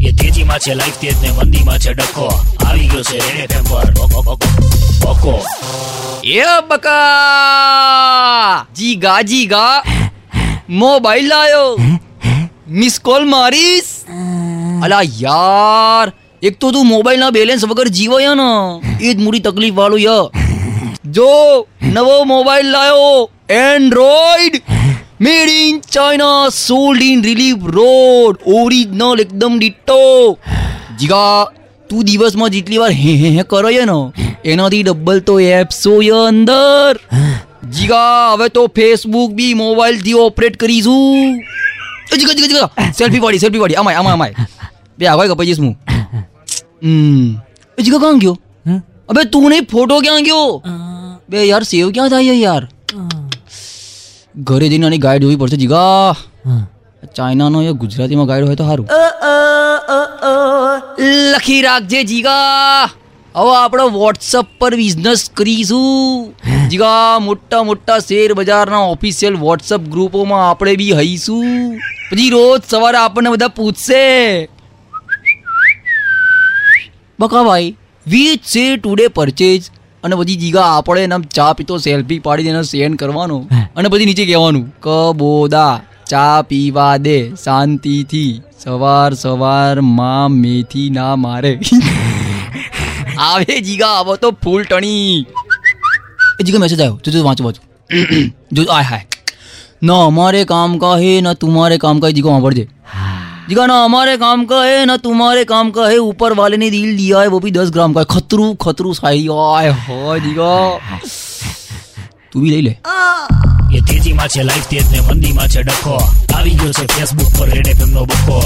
એ તેજીમાં છે લાઈફ તેજ ને મંદીમાં છે, ડખો. આવી ગયો છે, રેડે ટેમ્પર ઓકો એ બકા! જીગા જીગા. મોબાઈલ લાયો. મિસ કોલ મારીશ. અલા યાર, એક તો તું મોબાઈલ ના બેલેન્સ વગર જીવો યા ને. એ જ મોટી તકલીફ વાળું ય. જો નવો મોબાઈલ લાયો Android made in China sold in relief road original એકદમ ડિટ્ટો જીગા તું દિવસમાં જેટલી વાર હે હે હે કરો છે ને. એનાથી ડબલ તો એપ્સો ય અંદર. જીગા હવે તો ફેસબુક બી મોબાઈલથી ઓપરેટ કરીશું. જીગા જીગા જીગા સેલ્ફી પાડી સેલ્ફી પાડી. અમાય અમાય અમાય બે આગળ કપાઈ જઈશ હું જીગા ક્યાં ગયો? અબે તું નહીં ફોટો ક્યાં ગયો? બે યાર સેવ ક્યાં થાય યાર? ઘરે જઈને આની ગાઈડ જોવી પડશે. જીગા! ચાઇનાનો એ ગુજરાતીમાં ગાઈડ હોય તો સારું લખી રાખજે જીગા! હવે આપણે વોટ્સઅપ પર બિઝનેસ કરીશું. જીગા મોટા મોટા શેર બજારના ઓફિશિયલ વોટ્સઅપ ગ્રુપોમાં આપણે બી હઈશું. પછી રોજ સવારે આપણને બધા પૂછશે. બકાભાઈ વીચ શેર ટુડે પરચેજ અને પછી જીગા આપણે એને ચા પીતો સેલ્ફી પાડી એને સેન્ડ કરવાનો અને પછી નીચે કહેવાનું કબોદા ચા પીવા દે શાંતિથી સવાર સવારમાં મેથી ના મારે. આવે જીગા આવો તો ફૂલ ટણી. એ જીગા મેસેજ આવ્યો. જો વાંચો વાંચો. જો આય હાય. ન અમારે કામ કાહે ન તુમારે કામ કાહે જીગો સાંભળજે. હા. जीगा ना हमारे काम का है ना तुम्हारे काम का है ऊपर वाले ने दिल दिया है वो भी दस ग्राम का है खतरू खतरू शायरी आय हो जीगा तू भी ले ले એ તેજીમાં છે લાઈફ તેજ ને મંદીમાં છે ડખો આવી ગયો છે ફેસબુક પર રેડ એફએમ નો બકો